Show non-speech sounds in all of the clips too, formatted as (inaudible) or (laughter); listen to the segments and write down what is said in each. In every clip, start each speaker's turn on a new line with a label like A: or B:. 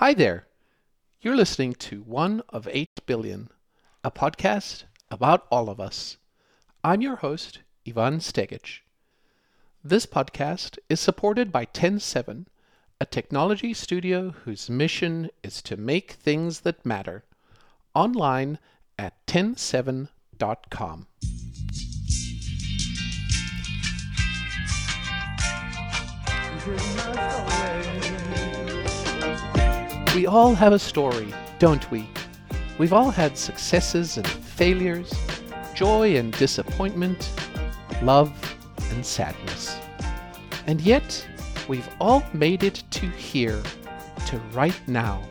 A: Hi there. You're listening to One of Eight Billion, a podcast about all of us. I'm your host, Ivan Stegic. This podcast is supported by Ten7, a technology studio whose mission is to make things that matter, online at ten7.com. We all have a story, don't we? We've all had successes and failures, joy and disappointment, love and sadness. And yet, we've all made it to here, to right now.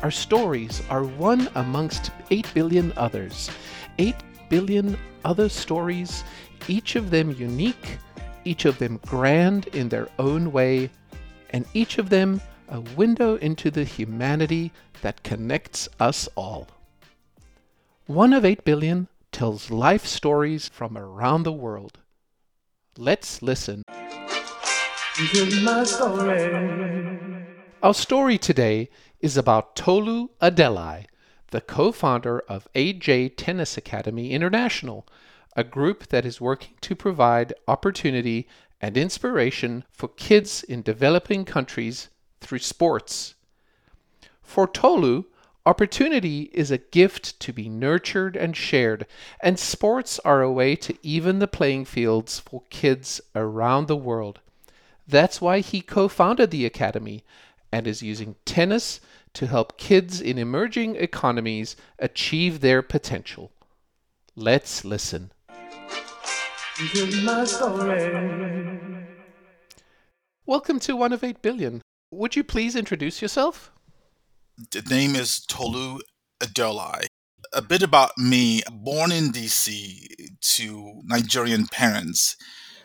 A: Our stories are one amongst 8 billion others. 8 billion other stories, each of them unique, each of them grand in their own way, and each of them a window into the humanity that connects us all. One of 8 billion tells life stories from around the world. Let's listen. Our story today is about Tolu Adeleye, the co founder of AJ Tennis Academy International, a group that is working to provide opportunity and inspiration for kids in developing countries through sports. For Tolu, opportunity is a gift to be nurtured and shared, and sports are a way to even the playing fields for kids around the world. That's why he co founded the Academy and is using tennis to help kids in emerging economies achieve their potential. Let's listen. Welcome to One of Eight Billion. Would you please introduce yourself?
B: The name is Tolu Adeleye. A bit about me born in DC to Nigerian parents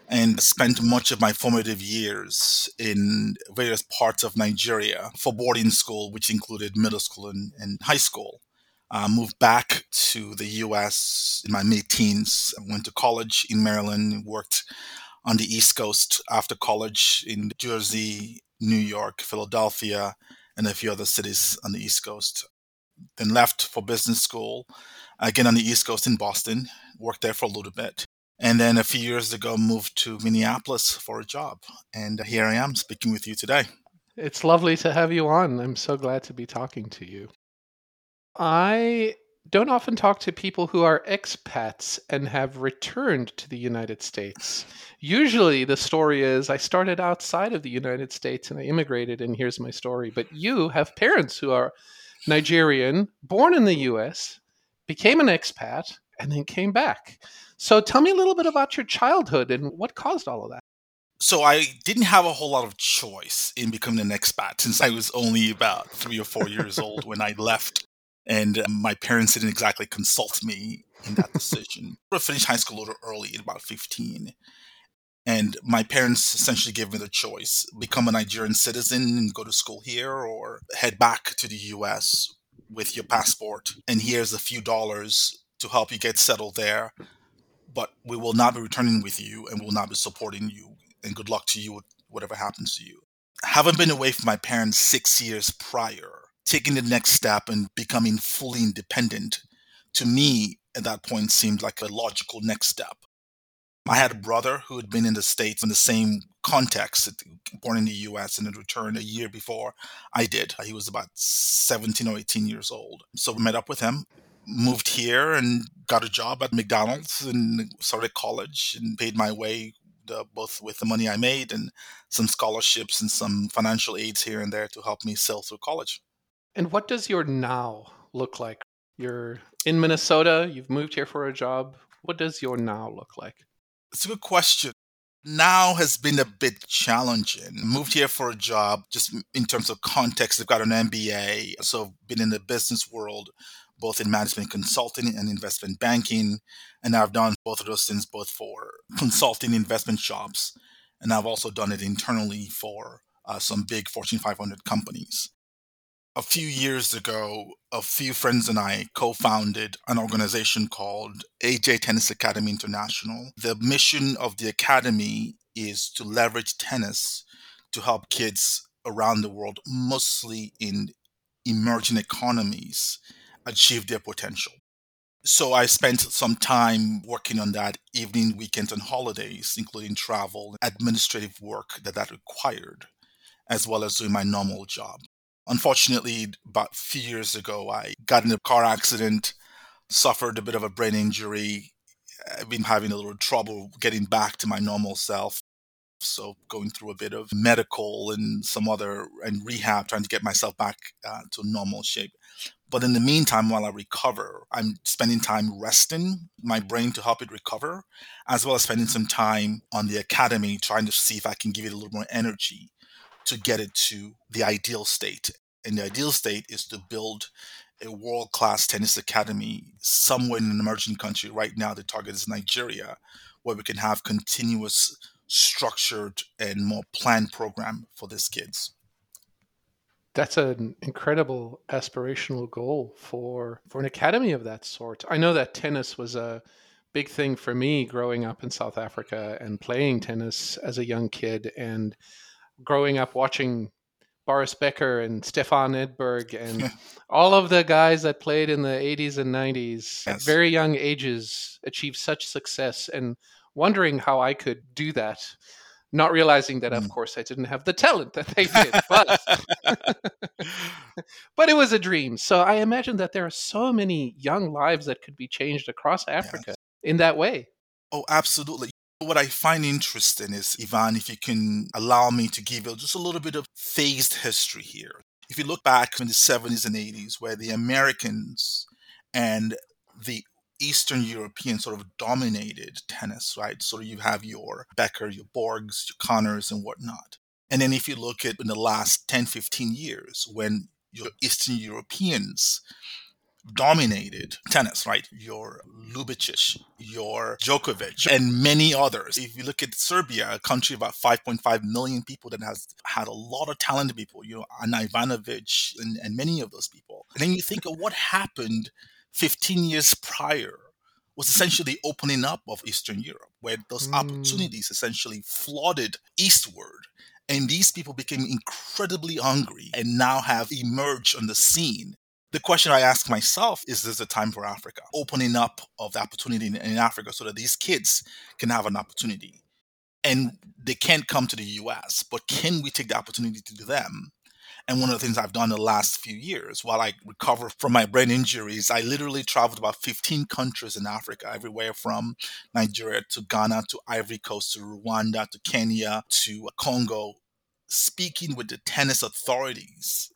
B: and spent much of my formative years in various parts of Nigeria for boarding school, which included middle school and, and high school. Uh, moved back to the US in my mid teens. I went to college in Maryland, worked on the East Coast after college in Jersey, New York, Philadelphia, and a few other cities on the East Coast. Then left for business school, again on the East Coast in Boston, worked there for a little bit. And then a few years ago, moved to Minneapolis for a job. And here I am speaking with you today.
A: It's lovely to have you on. I'm so glad to be talking to you. I don't often talk to people who are expats and have returned to the United States. Usually, the story is I started outside of the United States and I immigrated, and here's my story. But you have parents who are Nigerian, born in the US, became an expat, and then came back. So tell me a little bit about your childhood and what caused all of that.
B: So I didn't have a whole lot of choice in becoming an expat since I was only about three or four years old when I left and uh, my parents didn't exactly consult me in that decision. I finished high school a little early, at about 15. And my parents essentially gave me the choice become a Nigerian citizen and go to school here, or head back to the US with your passport. And here's a few dollars to help you get settled there. But we will not be returning with you and we will not be supporting you. And good luck to you, whatever happens to you. Having been away from my parents six years prior, taking the next step and becoming fully independent, to me at that point seemed like a logical next step. I had a brother who had been in the States in the same context, born in the US and had returned a year before I did. He was about 17 or 18 years old. So we met up with him, moved here, and got a job at McDonald's and started college and paid my way uh, both with the money I made and some scholarships and some financial aids here and there to help me sail through college.
A: And what does your now look like? You're in Minnesota, you've moved here for a job. What does your now look like?
B: It's a good question. Now has been a bit challenging. Moved here for a job, just in terms of context. I've got an MBA, so I've been in the business world, both in management consulting and investment banking. And I've done both of those things, both for consulting investment shops, and I've also done it internally for uh, some big Fortune 500 companies a few years ago, a few friends and I co founded an organization called AJ Tennis Academy International. The mission of the academy is to leverage tennis to help kids around the world, mostly in emerging economies, achieve their potential. So I spent some time working on that, evening, weekends, and holidays, including travel, administrative work that that required, as well as doing my normal job. Unfortunately, about few years ago, I got in a car accident, suffered a bit of a brain injury. I've been having a little trouble getting back to my normal self. So going through a bit of medical and some other and rehab, trying to get myself back uh, to normal shape. But in the meantime, while I recover, I'm spending time resting my brain to help it recover, as well as spending some time on the academy trying to see if I can give it a little more energy to get it to the ideal state. And the ideal state is to build a world class tennis academy somewhere in an emerging country. Right now, the target is Nigeria, where we can have continuous, structured, and more planned program for these kids
A: that's an incredible aspirational goal for for an academy of that sort. I know that tennis was a big thing for me growing up in South Africa and playing tennis as a young kid and growing up watching Boris Becker and Stefan Edberg (laughs) and all of the guys that played in the 80s and 90s yes. at very young ages achieved such success and wondering how I could do that not realizing that of mm. course I didn't have the talent that they did, but (laughs) but it was a dream. So I imagine that there are so many young lives that could be changed across Africa yes. in that way.
B: Oh, absolutely. What I find interesting is, Ivan, if you can allow me to give you just a little bit of phased history here. If you look back in the 70s and 80s, where the Americans and the Eastern European sort of dominated tennis, right? So you have your Becker, your Borgs, your Connors, and whatnot. And then if you look at in the last 10, 15 years, when your Eastern Europeans dominated tennis, right? Your Ljubicic, your Djokovic, and many others. If you look at Serbia, a country of about 5.5 million people that has had a lot of talented people, you know, Ana Ivanovic and, and many of those people. And then you think of what happened 15 years prior was essentially the opening up of Eastern Europe, where those mm. opportunities essentially flooded eastward. And these people became incredibly hungry and now have emerged on the scene. The question I ask myself is this a time for Africa? Opening up of the opportunity in, in Africa so that these kids can have an opportunity. And they can't come to the US, but can we take the opportunity to do them and one of the things I've done the last few years while I recover from my brain injuries, I literally traveled about 15 countries in Africa, everywhere from Nigeria to Ghana to Ivory Coast to Rwanda to Kenya to Congo, speaking with the tennis authorities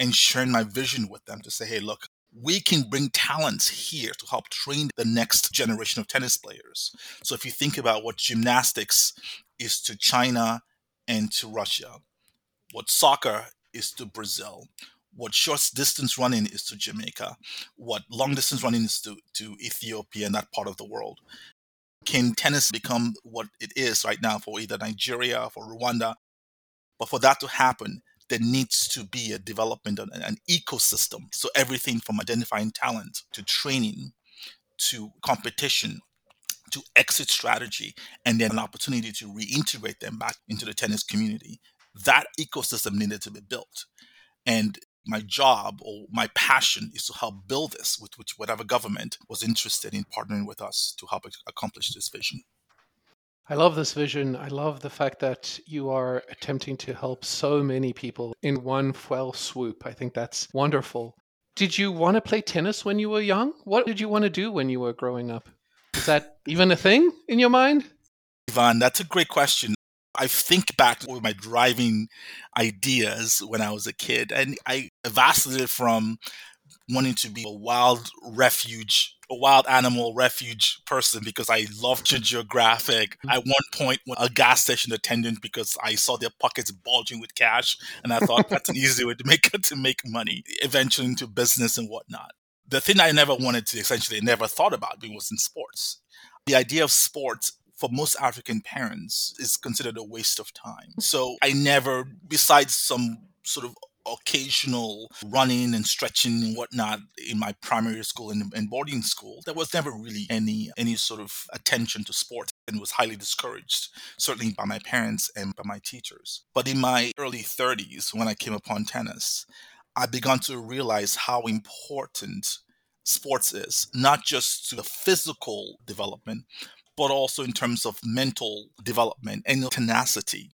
B: and sharing my vision with them to say, hey, look, we can bring talents here to help train the next generation of tennis players. So if you think about what gymnastics is to China and to Russia, what soccer is to Brazil. What short distance running is to Jamaica. What long distance running is to, to Ethiopia and that part of the world. Can tennis become what it is right now for either Nigeria, for Rwanda? But for that to happen, there needs to be a development, an, an ecosystem. So everything from identifying talent to training to competition to exit strategy and then an opportunity to reintegrate them back into the tennis community that ecosystem needed to be built. And my job or my passion is to help build this with which whatever government was interested in partnering with us to help accomplish this vision.
A: I love this vision. I love the fact that you are attempting to help so many people in one fell swoop. I think that's wonderful. Did you want to play tennis when you were young? What did you want to do when you were growing up? Is that even a thing in your mind?
B: Ivan, that's a great question. I think back to my driving ideas when I was a kid, and I vacillated from wanting to be a wild refuge, a wild animal refuge person because I loved geographic. Mm-hmm. At one point, a gas station attendant because I saw their pockets bulging with cash, and I thought that's an easy way to make (laughs) to make money. Eventually, into business and whatnot. The thing I never wanted to essentially never thought about being was in sports. The idea of sports for most African parents is considered a waste of time. So I never, besides some sort of occasional running and stretching and whatnot in my primary school and, and boarding school. There was never really any any sort of attention to sport and was highly discouraged, certainly by my parents and by my teachers. But in my early 30s, when I came upon tennis, I began to realize how important sports is, not just to the physical development, but also in terms of mental development and tenacity.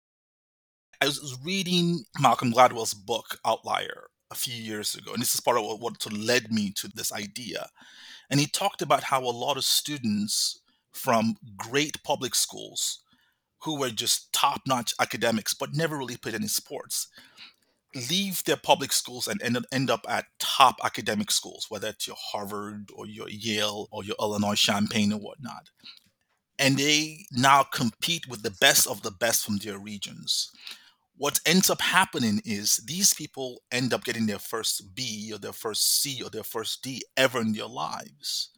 B: I was reading Malcolm Gladwell's book, Outlier, a few years ago, and this is part of what, what led me to this idea. And he talked about how a lot of students from great public schools who were just top notch academics but never really played any sports leave their public schools and end, end up at top academic schools, whether it's your Harvard or your Yale or your Illinois Champaign or whatnot. And they now compete with the best of the best from their regions. What ends up happening is these people end up getting their first B or their first C or their first D ever in their lives.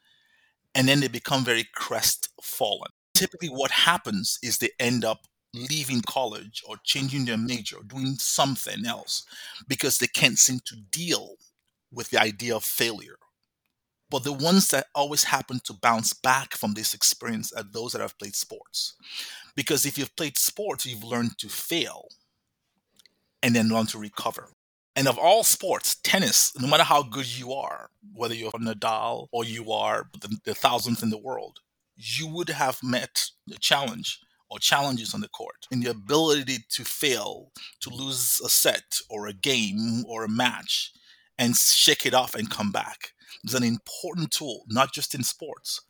B: And then they become very crestfallen. Typically, what happens is they end up leaving college or changing their major, or doing something else because they can't seem to deal with the idea of failure. But the ones that always happen to bounce back from this experience are those that have played sports. Because if you've played sports, you've learned to fail and then learn to recover. And of all sports, tennis, no matter how good you are, whether you're Nadal or you are the, the thousandth in the world, you would have met the challenge or challenges on the court and the ability to fail, to lose a set or a game or a match and shake it off and come back is an important tool, not just in sports,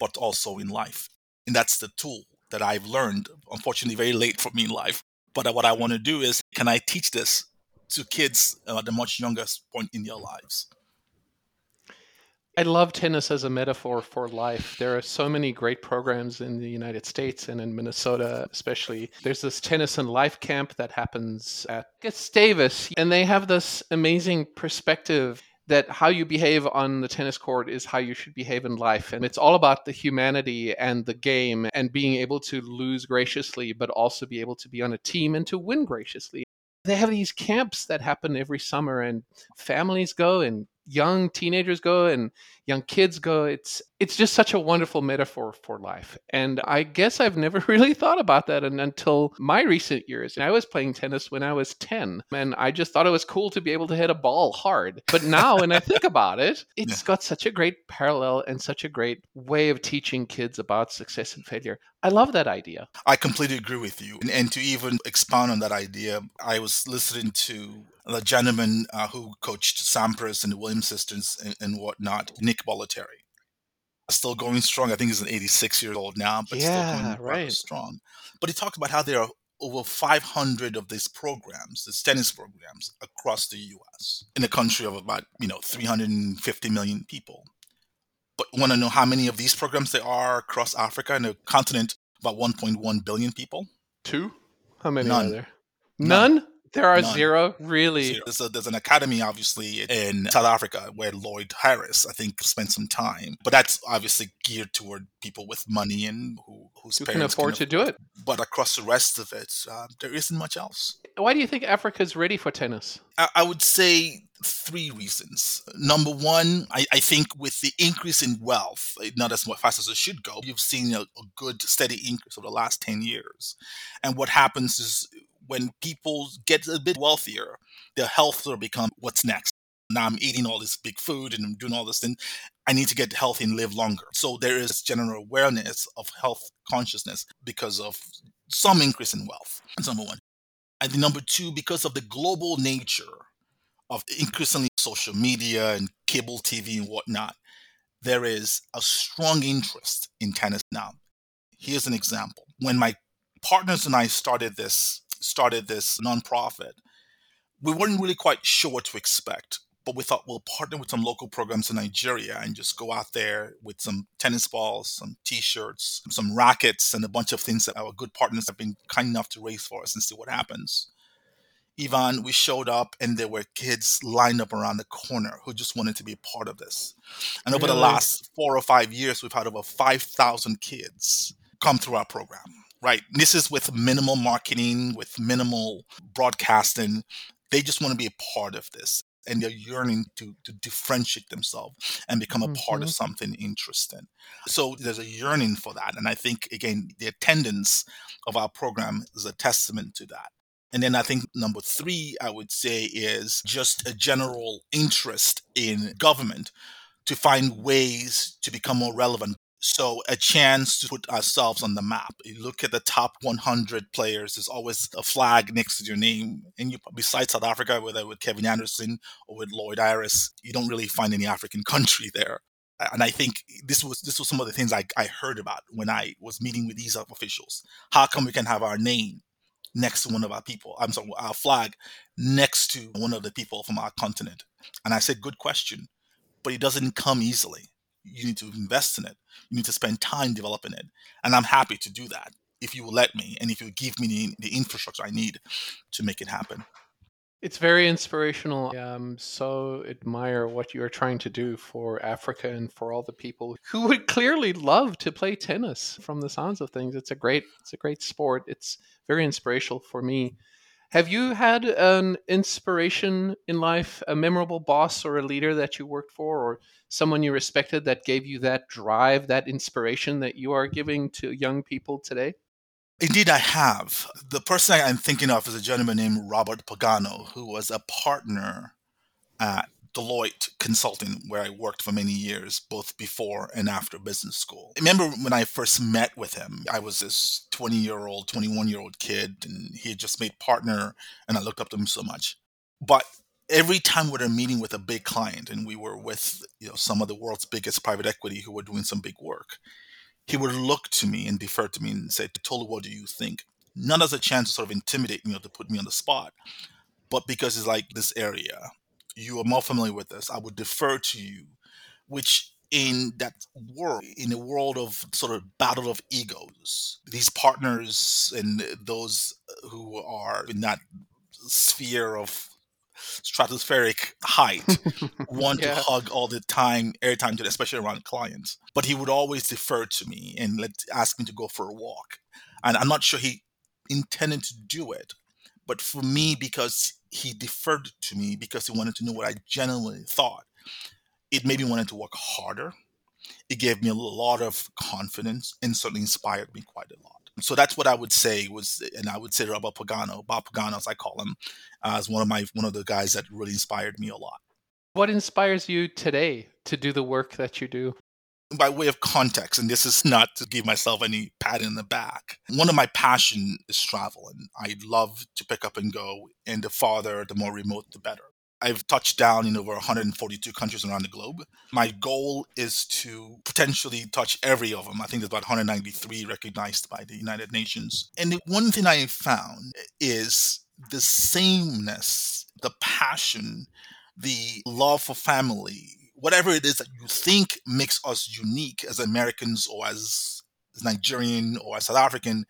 B: but also in life. And that's the tool that I've learned, unfortunately, very late for me in life. But what I want to do is, can I teach this to kids at a much younger point in their lives?
A: I love tennis as a metaphor for life. There are so many great programs in the United States and in Minnesota, especially. There's this tennis and life camp that happens at Gustavus, and they have this amazing perspective that how you behave on the tennis court is how you should behave in life. And it's all about the humanity and the game and being able to lose graciously, but also be able to be on a team and to win graciously. They have these camps that happen every summer, and families go and young teenagers go and young kids go it's it's just such a wonderful metaphor for life and i guess i've never (laughs) really thought about that until my recent years and i was playing tennis when i was 10 and i just thought it was cool to be able to hit a ball hard but now when i think about it (laughs) it's yeah. got such a great parallel and such a great way of teaching kids about success and failure I love that idea.
B: I completely agree with you. And, and, to even expound on that idea, I was listening to the gentleman uh, who coached Sampras and the Williams sisters and, and whatnot, Nick Bollettieri. Still going strong. I think he's an 86 years old now, but
A: yeah,
B: still
A: going right.
B: strong. But he talked about how there are over 500 of these programs, these tennis programs, across the U.S. in a country of about you know 350 million people. But want to know how many of these programs there are across Africa and a continent about 1.1 billion people?
A: Two? How many
B: None.
A: are there? None? None? There are
B: None.
A: zero, really.
B: Zero. There's, a, there's an academy, obviously, in South Africa where Lloyd Harris, I think, spent some time. But that's obviously geared toward people with money and who, whose
A: who
B: can
A: afford
B: can
A: to do it.
B: But across the rest of it, uh, there isn't much else.
A: Why do you think Africa's ready for tennis?
B: I, I would say three reasons. Number one, I, I, think with the increase in wealth, not as fast as it should go, you've seen a, a good steady increase over the last 10 years. And what happens is when people get a bit wealthier, their health will become what's next. Now I'm eating all this big food and I'm doing all this thing. I need to get healthy and live longer. So there is general awareness of health consciousness because of some increase in wealth. That's number one. And the number two, because of the global nature of increasingly social media and cable TV and whatnot, there is a strong interest in tennis now. Here's an example. When my partners and I started this started this nonprofit, we weren't really quite sure what to expect. But we thought we'll partner with some local programs in Nigeria and just go out there with some tennis balls, some t-shirts, some rackets, and a bunch of things that our good partners have been kind enough to raise for us and see what happens. Ivan, we showed up and there were kids lined up around the corner who just wanted to be a part of this. And over the last four or five years, we've had over 5,000 kids come through our program right? This is with minimal marketing, with minimal broadcasting. They just want to be a part of this and they're yearning to, to differentiate themselves and become a part of
A: hmm
B: something interesting. So there's a yearning for that. And I think, again, the attendance of our program is a testament to that. And then I think number three, I would say, is just a general interest in government to find ways to become more relevant. So a chance to put ourselves on the map. You look at the top 100 players. There's always a flag next to your name, and you besides South Africa, whether with Kevin Anderson or with Lloyd Harris, you don't really find any African (laughs) country there. And I think this was this was some of the things I, I heard about when I was meeting with these officials. How come we can have our name next to one of our people? I'm sorry, our flag next to one of the people from our continent. And I said, good question but it doesn't come easily. You need to invest in it. You need to spend time developing it. And I'm happy to do that if you will let me and if you give me the, the infrastructure I need to make it happen.
A: It's very inspirational. I um, so admire what you're trying to do for Africa and for all the people who would clearly love to play tennis. From the sounds of things, it's a great, it's a great sport. It's very inspirational for me have you had an inspiration in life, a memorable boss or a leader that you worked for, or someone you respected that gave you that drive, that inspiration that you are giving to young people today?
B: Indeed, I have. The person I'm thinking of is a gentleman named Robert Pagano, who was a partner at Deloitte Consulting, where I worked for many years, both before and after business school. I remember when I first met with him, I was this 20 year old, 21 year old kid, and he had just made partner, and I looked up to him so much. But every time we were meeting with a big client, and we were with you know some of the world's biggest private equity who were doing some big work, he would look to me and defer to me and say, Tolu, what do you think? Not as a chance to sort of intimidate me or to put me on the spot, but because it's like this area you are more familiar with this, I would defer to you, which in that world, in a world of sort of battle of egos, these partners and those who are in that sphere of stratospheric height (laughs) want
A: yeah.
B: to hug all the time, airtime to, especially around clients. But he would always defer to me and let ask me to go for a walk. And I'm not sure he intended to do it, but for me, because he deferred to me because he wanted to know what I genuinely thought. It made me wanted to work harder. It gave me a lot of confidence and certainly inspired me quite a lot. So that's what I would say was, and I would say Robert Pagano, Bob Pagano, as I call him, as one of my one of the guys that really inspired me a lot.
A: What inspires you today to do the work that you do?
B: By way of context, and this is not to give myself any pat in the back, one of my passion is travel, and I love to pick up and go. And the farther, the more remote, the better. I've touched down in over 142 countries around the globe. My goal is to potentially touch every of them. I think there's about 193 recognized by the United Nations. And the one thing I found is the sameness, the passion, the love for family, whatever it is that you think makes us unique as Americans or as, Nigerian or as South African,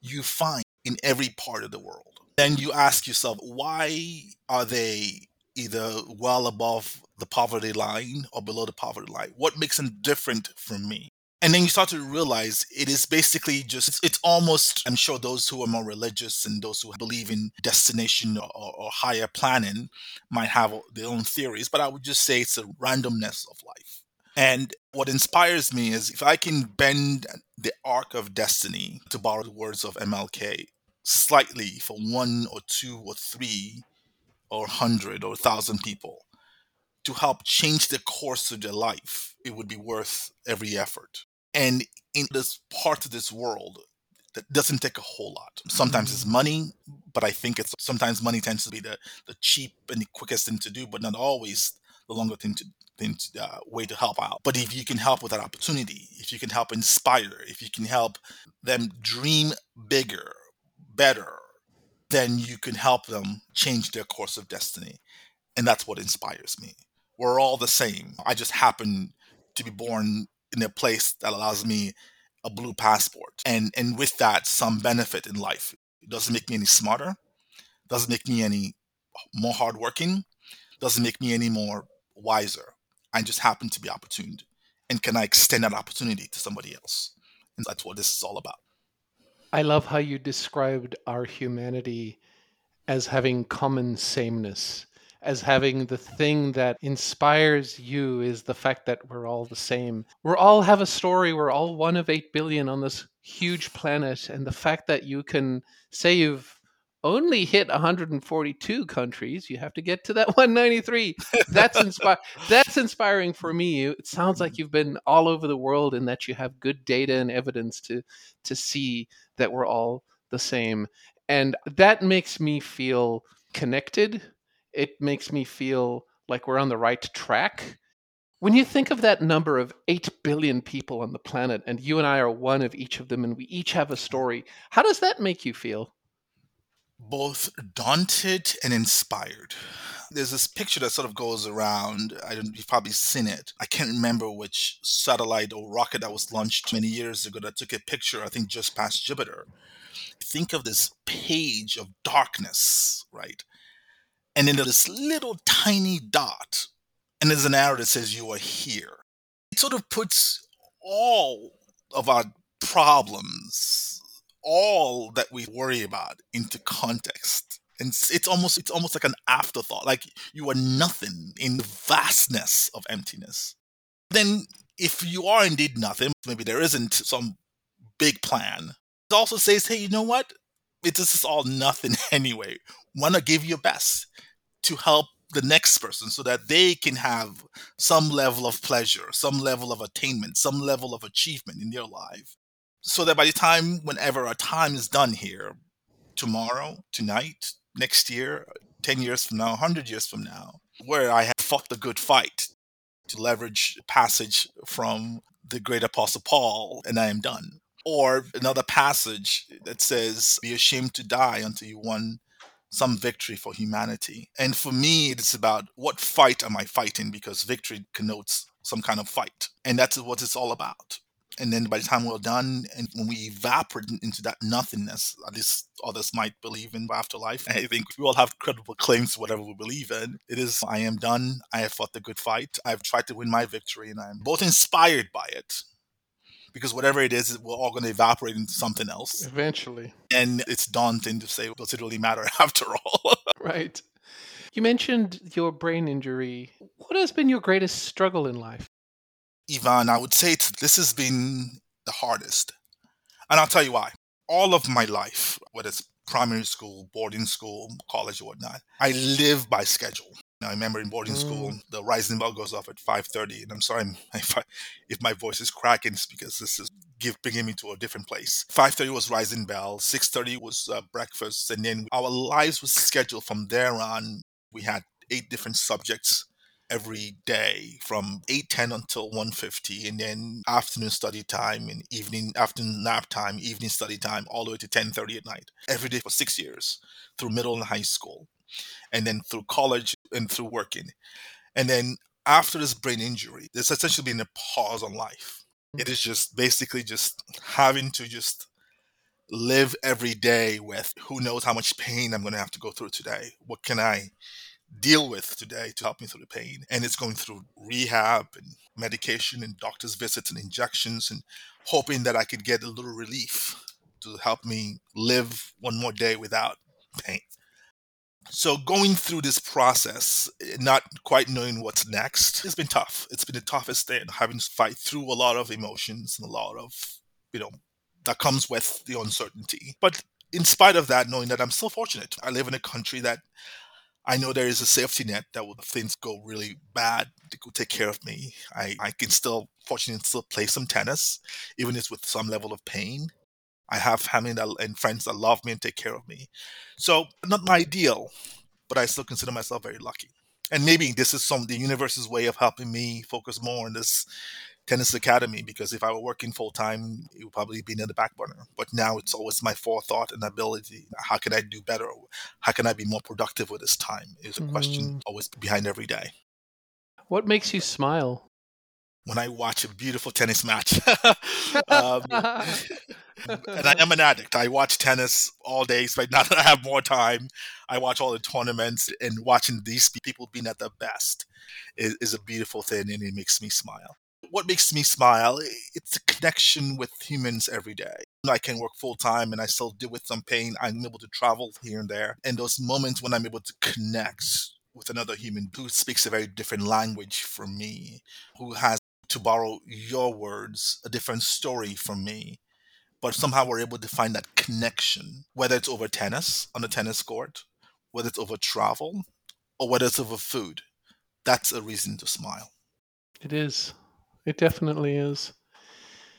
B: you find in every part of the world. Then you ask yourself, why are they either well above the poverty line or below the poverty line? What makes them different from me? And then you start to realize it is basically just it's, almost i'm sure those who are more religious and those who believe in destination or, or, higher planning might have their own theories but i would just say it's a randomness of life and what inspires me is if i can bend the arc of destiny to borrow the words of mlk slightly for one or two or three or hundred or thousand people to help change the course of their life, it would be worth every effort. And in this part of this world, that doesn't take a whole lot. Sometimes it's mm. money, but I think it's sometimes money tends to be the, the cheap and the quickest thing to do, but not always the longer thing to, thing to uh, way to help out. But if you can help with that opportunity, if you can help inspire, if you can help them dream bigger, better, then you can help them change their course of destiny. And that's what inspires me. We're all the same. I just happen to be born in a place that allows me a blue passport. And and with that some benefit in life. It doesn't make me any smarter doesn't make me any more hardworking doesn't make me any more wiser. I just happen to be opportuned. And can i extend that opportunity to somebody else? And that's what this is all about.
A: I love how you described our humanity as having common sameness, as having the thing that inspires you is the fact that we're all the same. We all have a story. We're all one of 8 billion on this huge planet. And the fact that you can say you've only hit 142 countries. You have to get to that (laughs) 193. That's inspi- That's inspiring for me. It sounds like mm-hmm. you've been all over the world and that you have good data and evidence to to see that we're all the same. And that makes me feel connected. It makes me feel like we're on the right track. When you think of that number of 8 billion people on the planet, and you and I are one of each of them, and we each have a story, how does that make you feel?
B: both daunted and inspired. There's this picture that sort of goes around. I don't, you've probably seen it. I can't remember which satellite or rocket that was launched many years ago that took a picture, I think, just past Jupiter. Think of this page of darkness, right? And then this little tiny dot, and there's an arrow that says, You are here. It sort of puts all of our problems all that we worry about into context. And it's, it's almost it's almost like an afterthought like you are nothing in the vastness of emptiness. Then if you are indeed nothing maybe there isn't some big plan. It also says hey you know what? It, this is all nothing (laughs) anyway. Want to give your best to help the next person so that they can have some level of pleasure some level of attainment some level of achievement in their life. So that by the time whenever our time is done here tomorrow tonight next year 10 years from now 100 years from now where i have fought the good fight to leverage passage from the great apostle paul and i am done. Or another passage that says be ashamed to die until you won some victory for humanity. And for me it's about what fight am i fighting? Because victory connotes some kind of fight. And that's what it's all about. And then by the time we're done and when we evaporate into that nothingness at least others might believe in afterlife i think we all have credible claims to whatever we believe in. It is i am done. I have fought the good fight. I've tried to win my victory and i'm both inspired by it because whatever it is we're all going to evaporate into something else
A: eventually
B: and it's daunting to say does it really matter (laughs) after all (laughs)
A: right you mentioned your brain injury what has been your greatest struggle in life
B: Ivan, I would say this has been the hardest. And I'll tell you why. All of my life, whether it's primary school, boarding school, college, or whatnot, I live by schedule. I remember in boarding mm. school, the rising bell goes off at 5.30. And I'm sorry (laughs) if, I, if my voice is cracking, it's because this is give, bringing me to a different place. 5.30 was rising bell. 6.30 was uh, breakfast. And then our lives was scheduled from there on. We had eight different subjects every day from 8.10 until 1.50 and then afternoon study time and evening afternoon nap time evening study time all the way to 10.30 at night every day for six years through middle and high school and then through college and through working and then after this brain injury there's essentially been a pause on life it is just basically just having to just live every day with who knows how much pain i'm going to have to go through today what can i deal with today to help me through the pain. And it's going through rehab and medication and doctor's visits and injections and hoping that I could get a little relief to help me live one more day without pain. So going through this process, not quite knowing what's next, it's been tough. It's been the toughest thing, having to fight through a lot of emotions and a lot of, you know, that comes with the uncertainty. But in spite of that, knowing that I'm still fortunate, I live in a country that I know there is a safety net that will, if things go really bad, they will take care of me. I, I can still, fortunately, still play some tennis, even if it's with some level of pain. I have family that, and friends that love me and take care of me. So, not my ideal, but I still consider myself very lucky. And maybe this is some the universe's way of helping me focus more on this tennis academy because if I were working full time, it would probably be in the back burner. But now it's always my forethought and ability. How can I do better? How can I be more productive with this time? Is a mm. question always behind every day.
A: What makes you smile?
B: When I watch a beautiful tennis match. (laughs) (laughs) um, and I am an addict. I watch tennis all day. So now that I have more time, I watch all the tournaments and watching these people being at their best is, is a beautiful thing and it makes me smile what makes me smile? It's a connection with humans every day. I can work full time and I still deal with some pain. I'm able to travel here and there. And those moments when I'm able to connect with another human who speaks a very different language from me, who has, to borrow your words, a different story from me, but somehow we're able to find that connection, whether it's over tennis on the tennis court, whether it's over travel, or whether it's over food. That's a reason to smile.
A: It is. It definitely is.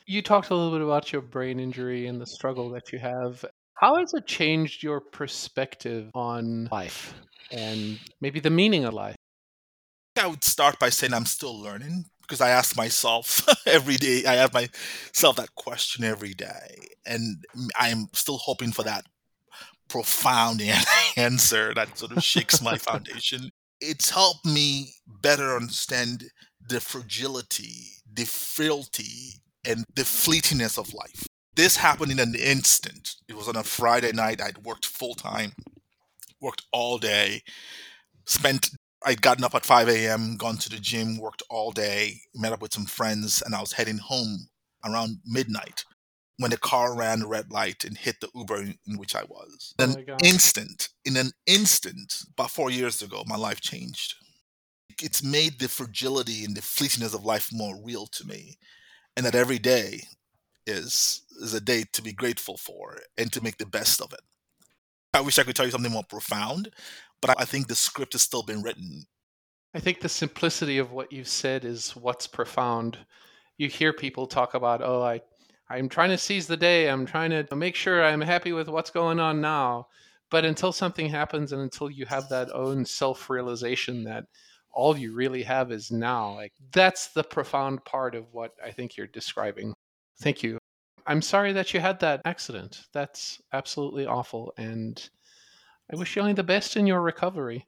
A: You talked a little bit about your brain injury and the struggle that you have. How has it changed your perspective on life and maybe the meaning of life?
B: I would start by saying I'm still learning because I ask myself (laughs) every day, I ask myself that question every day. And I'm still hoping for that profound (laughs) answer that sort of shakes my foundation. It's helped me better understand the fragility, the frailty, and the fleetingness of life. This happened in an instant. It was on a Friday night. I'd worked full time, worked all day, spent I'd gotten up at 5 a.m., gone to the gym, worked all day, met up with some friends, and I was heading home around midnight when the car ran the red light and hit the Uber in, which I was.
A: Oh
B: In an instant, in an instant, about four years ago, my life changed. It's made the fragility and the fleetingness of life more real to me, and that every day is is a day to be grateful for and to make the best of it. I wish I could tell you something more profound, but I think the script has still been written.
A: I think the simplicity of what you said is what's profound. You hear people talk about, oh, I, I'm trying to seize the day. I'm trying to make sure I'm happy with what's going on now. But until something happens and until you have that own self realization that all you really have is now, like that's the profound part of what I think you're describing. Thank you. I'm sorry that you had that accident. That's absolutely awful. And I wish you only the best in your recovery.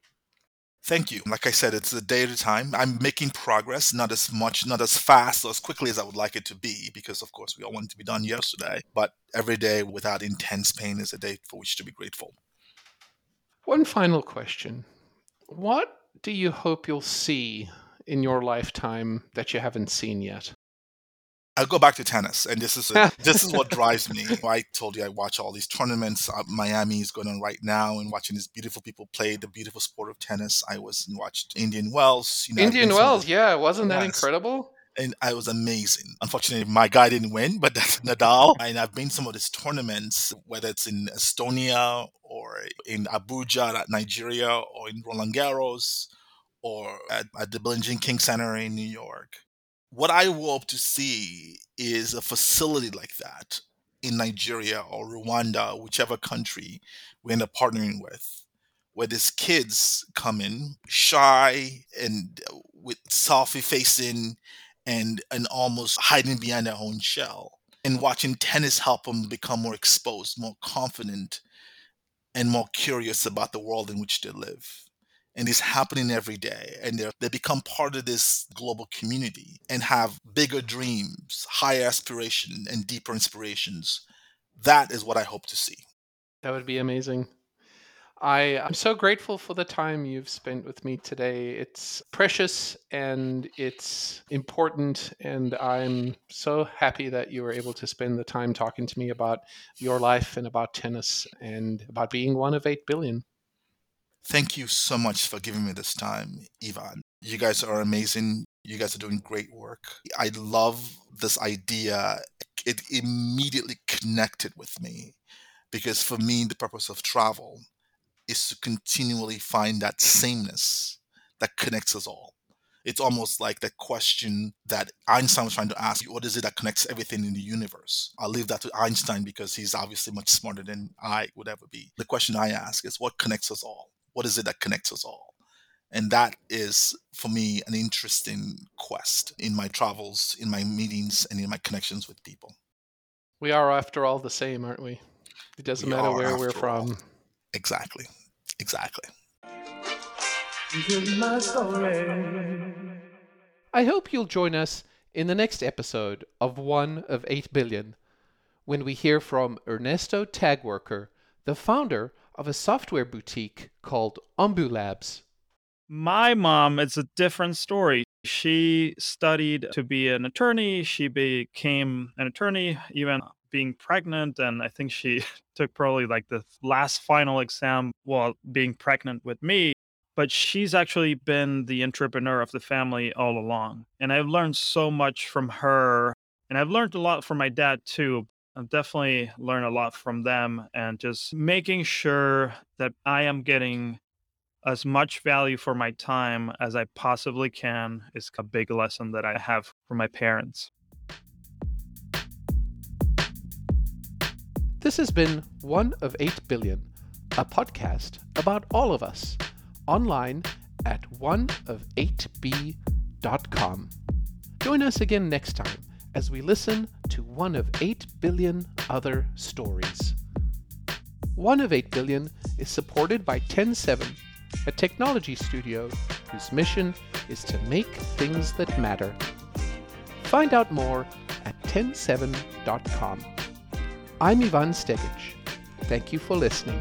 B: Thank you. Like I said, it's a day at a time. I'm making progress, not as much, not as fast or as quickly as I would like it to be, because of course we all want it to be done yesterday. But every day without intense pain is a day for which to be grateful.
A: One final question. What do you hope you'll see in your lifetime that you haven't seen yet?
B: I'll go back to tennis, and this is a, (laughs) this is what drives me. (laughs) I told you I watch all these tournaments. Uh, Miami is going on right now, and watching these beautiful people play the beautiful sport of tennis. I was and watched Indian Wells. You know,
A: Indian
B: been some of
A: Wells, yeah, wasn't that incredible?
B: and I was amazing. Unfortunately, my guy didn't win, but (laughs) that's Nadal. And I've been some of these tournaments, whether it's in Estonia or in Abuja, Nigeria, or in Roland Garros, or at, at the Billie Jean King Center in New York. What I hope to see is a facility like that in Nigeria or Rwanda, whichever country we end up partnering with, where these kids come in shy and with selfie facing and and almost hiding behind their own shell and watching tennis help them become more exposed more confident and more curious about the world in which they live and it's happening every day and they they become part of this global community and have bigger dreams higher aspiration and deeper inspirations that is what i hope to see
A: That would be amazing. I, I'm so grateful for the time you've spent with me today. It's precious and it's important, and I'm so happy that you were able to spend the time talking to me about your life and about tennis and about being one of 8 billion.
B: Thank you so much for giving me this time, Ivan. You guys are amazing. You guys are doing great work. I love this idea. It immediately connected with me because for me, the purpose of travel is to continually find that sameness that connects us all. It's almost like the question that Einstein was trying to ask what is it that connects everything in the universe? I'll leave that to Einstein because he's obviously much smarter than I would ever be. The question I ask is what connects us all? What is it that connects us all? And that is, for me, an interesting quest in my travels, in my meetings, and in my connections with people.
A: We are, after all, the same, aren't we? It doesn't
B: We
A: matter where we're
B: all.
A: from.
B: Exactly. Exactly.
A: I hope you'll join us in the next episode of One of 8 Billion when we hear from Ernesto Tagwerker, the founder of a software boutique called Ombulabs.
C: My mom, it's a different story. She studied to be an attorney. She became an attorney, even being pregnant. And I think she (laughs) took probably like the last final exam while being pregnant with me. But she's actually been the entrepreneur of the family all along. And I've learned so much from her. And I've learned a lot from my dad too. I've definitely learned a lot from them and just making sure that I am getting as much value for my time as I possibly can is a big lesson that I have from my parents.
A: This has been One of 8 Billion, a podcast about all of us, online at oneof8b.com. Join us again next time as we listen to one of 8 billion other stories. One of 8 billion is supported by TEN7 a technology studio whose mission is to make things that matter. Find out more at TEN7.com. I'm Ivan Stegic. Thank you for listening.